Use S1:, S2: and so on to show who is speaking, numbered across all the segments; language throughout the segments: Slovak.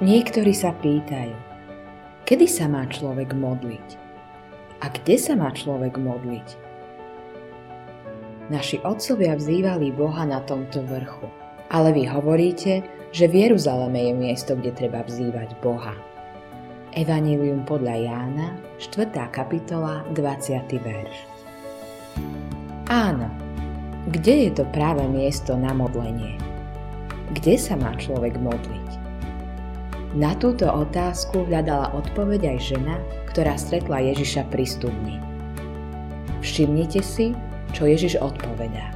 S1: Niektorí sa pýtajú, kedy sa má človek modliť? A kde sa má človek modliť? Naši otcovia vzývali Boha na tomto vrchu, ale vy hovoríte, že v Jeruzaleme je miesto, kde treba vzývať Boha. Evangelium podľa Jána, 4. kapitola, 20. verš. Áno, kde je to práve miesto na modlenie? Kde sa má človek modliť? Na túto otázku hľadala odpoveď aj žena, ktorá stretla Ježiša pri studni. Všimnite si, čo Ježiš odpovedá.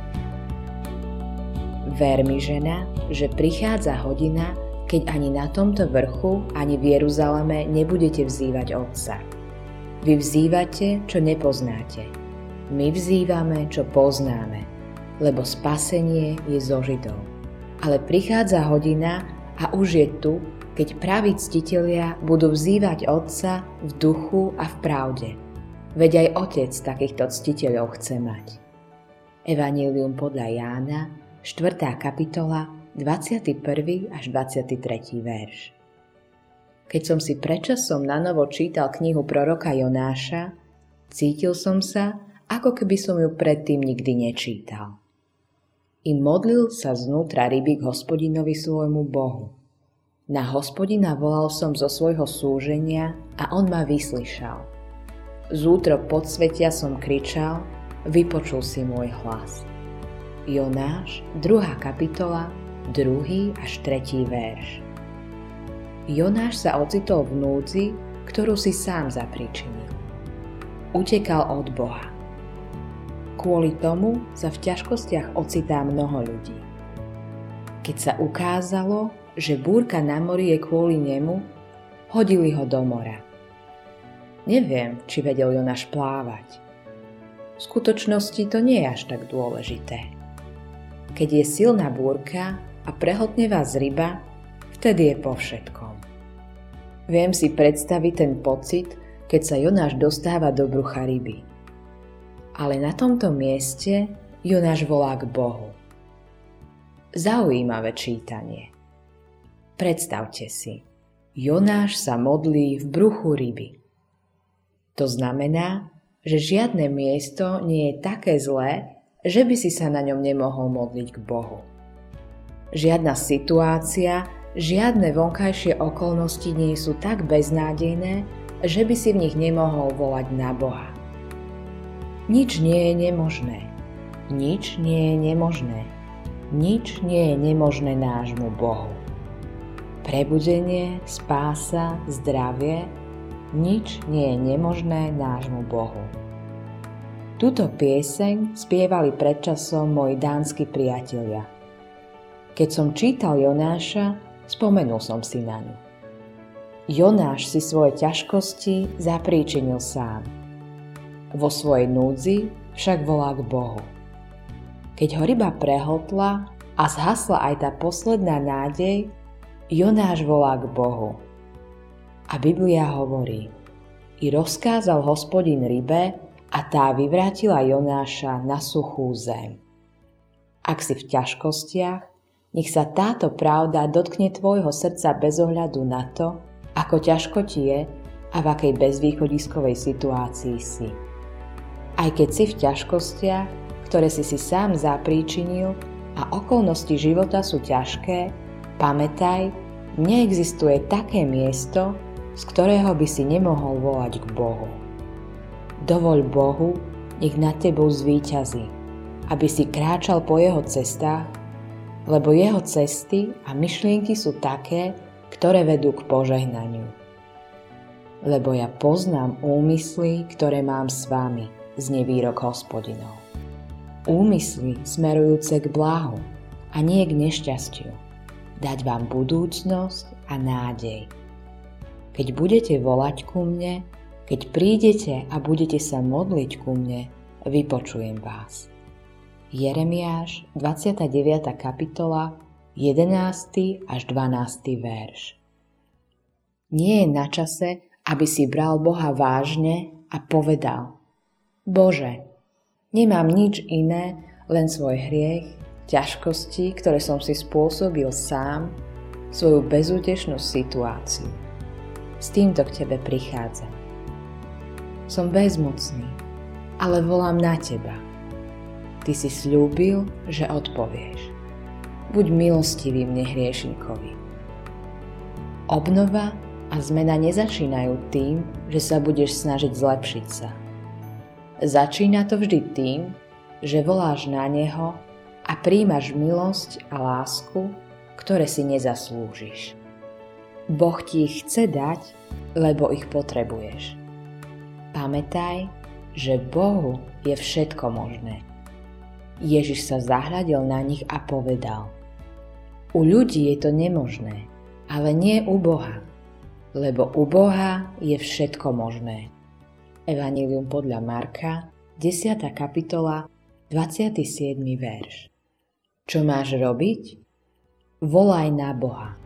S1: Ver mi, žena, že prichádza hodina, keď ani na tomto vrchu, ani v Jeruzaleme nebudete vzývať Otca. Vy vzývate, čo nepoznáte. My vzývame, čo poznáme, lebo spasenie je zo Židov. Ale prichádza hodina a už je tu, keď praví ctitelia budú vzývať Otca v duchu a v pravde. Veď aj Otec takýchto ctiteľov chce mať. Evangelium podľa Jána, 4. kapitola, 21. až 23. verš. Keď som si predčasom na novo čítal knihu proroka Jonáša, cítil som sa, ako keby som ju predtým nikdy nečítal. I modlil sa znútra ryby k hospodinovi svojmu Bohu. Na hospodina volal som zo svojho súženia a on ma vyslyšal. Z útrop podsvetia som kričal, vypočul si môj hlas. Jonáš, 2. kapitola, 2. až 3. verš. Jonáš sa ocitol v núdzi, ktorú si sám zapríčinil. Utekal od Boha. Kvôli tomu sa v ťažkostiach ocitá mnoho ľudí. Keď sa ukázalo, že búrka na mori je kvôli nemu, hodili ho do mora. Neviem, či vedel Jonáš plávať. V skutočnosti to nie je až tak dôležité. Keď je silná búrka a prehltne vás ryba, vtedy je po všetkom. Viem si predstaviť ten pocit, keď sa Jonáš dostáva do brucha ryby. Ale na tomto mieste Jonáš volá k Bohu. Zaujímavé čítanie. Predstavte si, Jonáš sa modlí v bruchu ryby. To znamená, že žiadne miesto nie je také zlé, že by si sa na ňom nemohol modliť k Bohu. Žiadna situácia, žiadne vonkajšie okolnosti nie sú tak beznádejné, že by si v nich nemohol volať na Boha. Nič nie je nemožné. Nič nie je nemožné. Nič nie je nemožné nášmu Bohu prebudenie, spása, zdravie, nič nie je nemožné nášmu Bohu. Túto pieseň spievali predčasom moji dánsky priatelia. Keď som čítal Jonáša, spomenul som si na ňu. Jonáš si svoje ťažkosti zapríčinil sám. Vo svojej núdzi však volá k Bohu. Keď ho ryba prehltla a zhasla aj tá posledná nádej, Jonáš volá k Bohu. A Biblia hovorí, i rozkázal hospodin rybe a tá vyvrátila Jonáša na suchú zem. Ak si v ťažkostiach, nech sa táto pravda dotkne tvojho srdca bez ohľadu na to, ako ťažko ti je a v akej bezvýchodiskovej situácii si. Aj keď si v ťažkostiach, ktoré si si sám zapríčinil a okolnosti života sú ťažké, Pamätaj, neexistuje také miesto, z ktorého by si nemohol volať k Bohu. Dovoľ Bohu, nech nad tebou zvíťazí, aby si kráčal po jeho cestách, lebo jeho cesty a myšlienky sú také, ktoré vedú k požehnaniu. Lebo ja poznám úmysly, ktoré mám s vami, znie výrok hospodinov. Úmysly smerujúce k blahu a nie k nešťastiu dať vám budúcnosť a nádej. Keď budete volať ku mne, keď prídete a budete sa modliť ku mne, vypočujem vás. Jeremiáš 29. kapitola 11. až 12. verš Nie je na čase, aby si bral Boha vážne a povedal Bože, nemám nič iné, len svoj hriech ťažkosti, ktoré som si spôsobil sám, svoju bezútešnú situáciu. S týmto k tebe prichádza. Som bezmocný, ale volám na teba. Ty si slúbil, že odpovieš. Buď milostivý mne hriešnikovi. Obnova a zmena nezačínajú tým, že sa budeš snažiť zlepšiť sa. Začína to vždy tým, že voláš na Neho a príjmaš milosť a lásku, ktoré si nezaslúžiš. Boh ti ich chce dať, lebo ich potrebuješ. Pamätaj, že Bohu je všetko možné. Ježiš sa zahľadil na nich a povedal U ľudí je to nemožné, ale nie u Boha, lebo u Boha je všetko možné. Evangelium podľa Marka, 10. kapitola, 27. verš. Čo máš robiť? Volaj na Boha.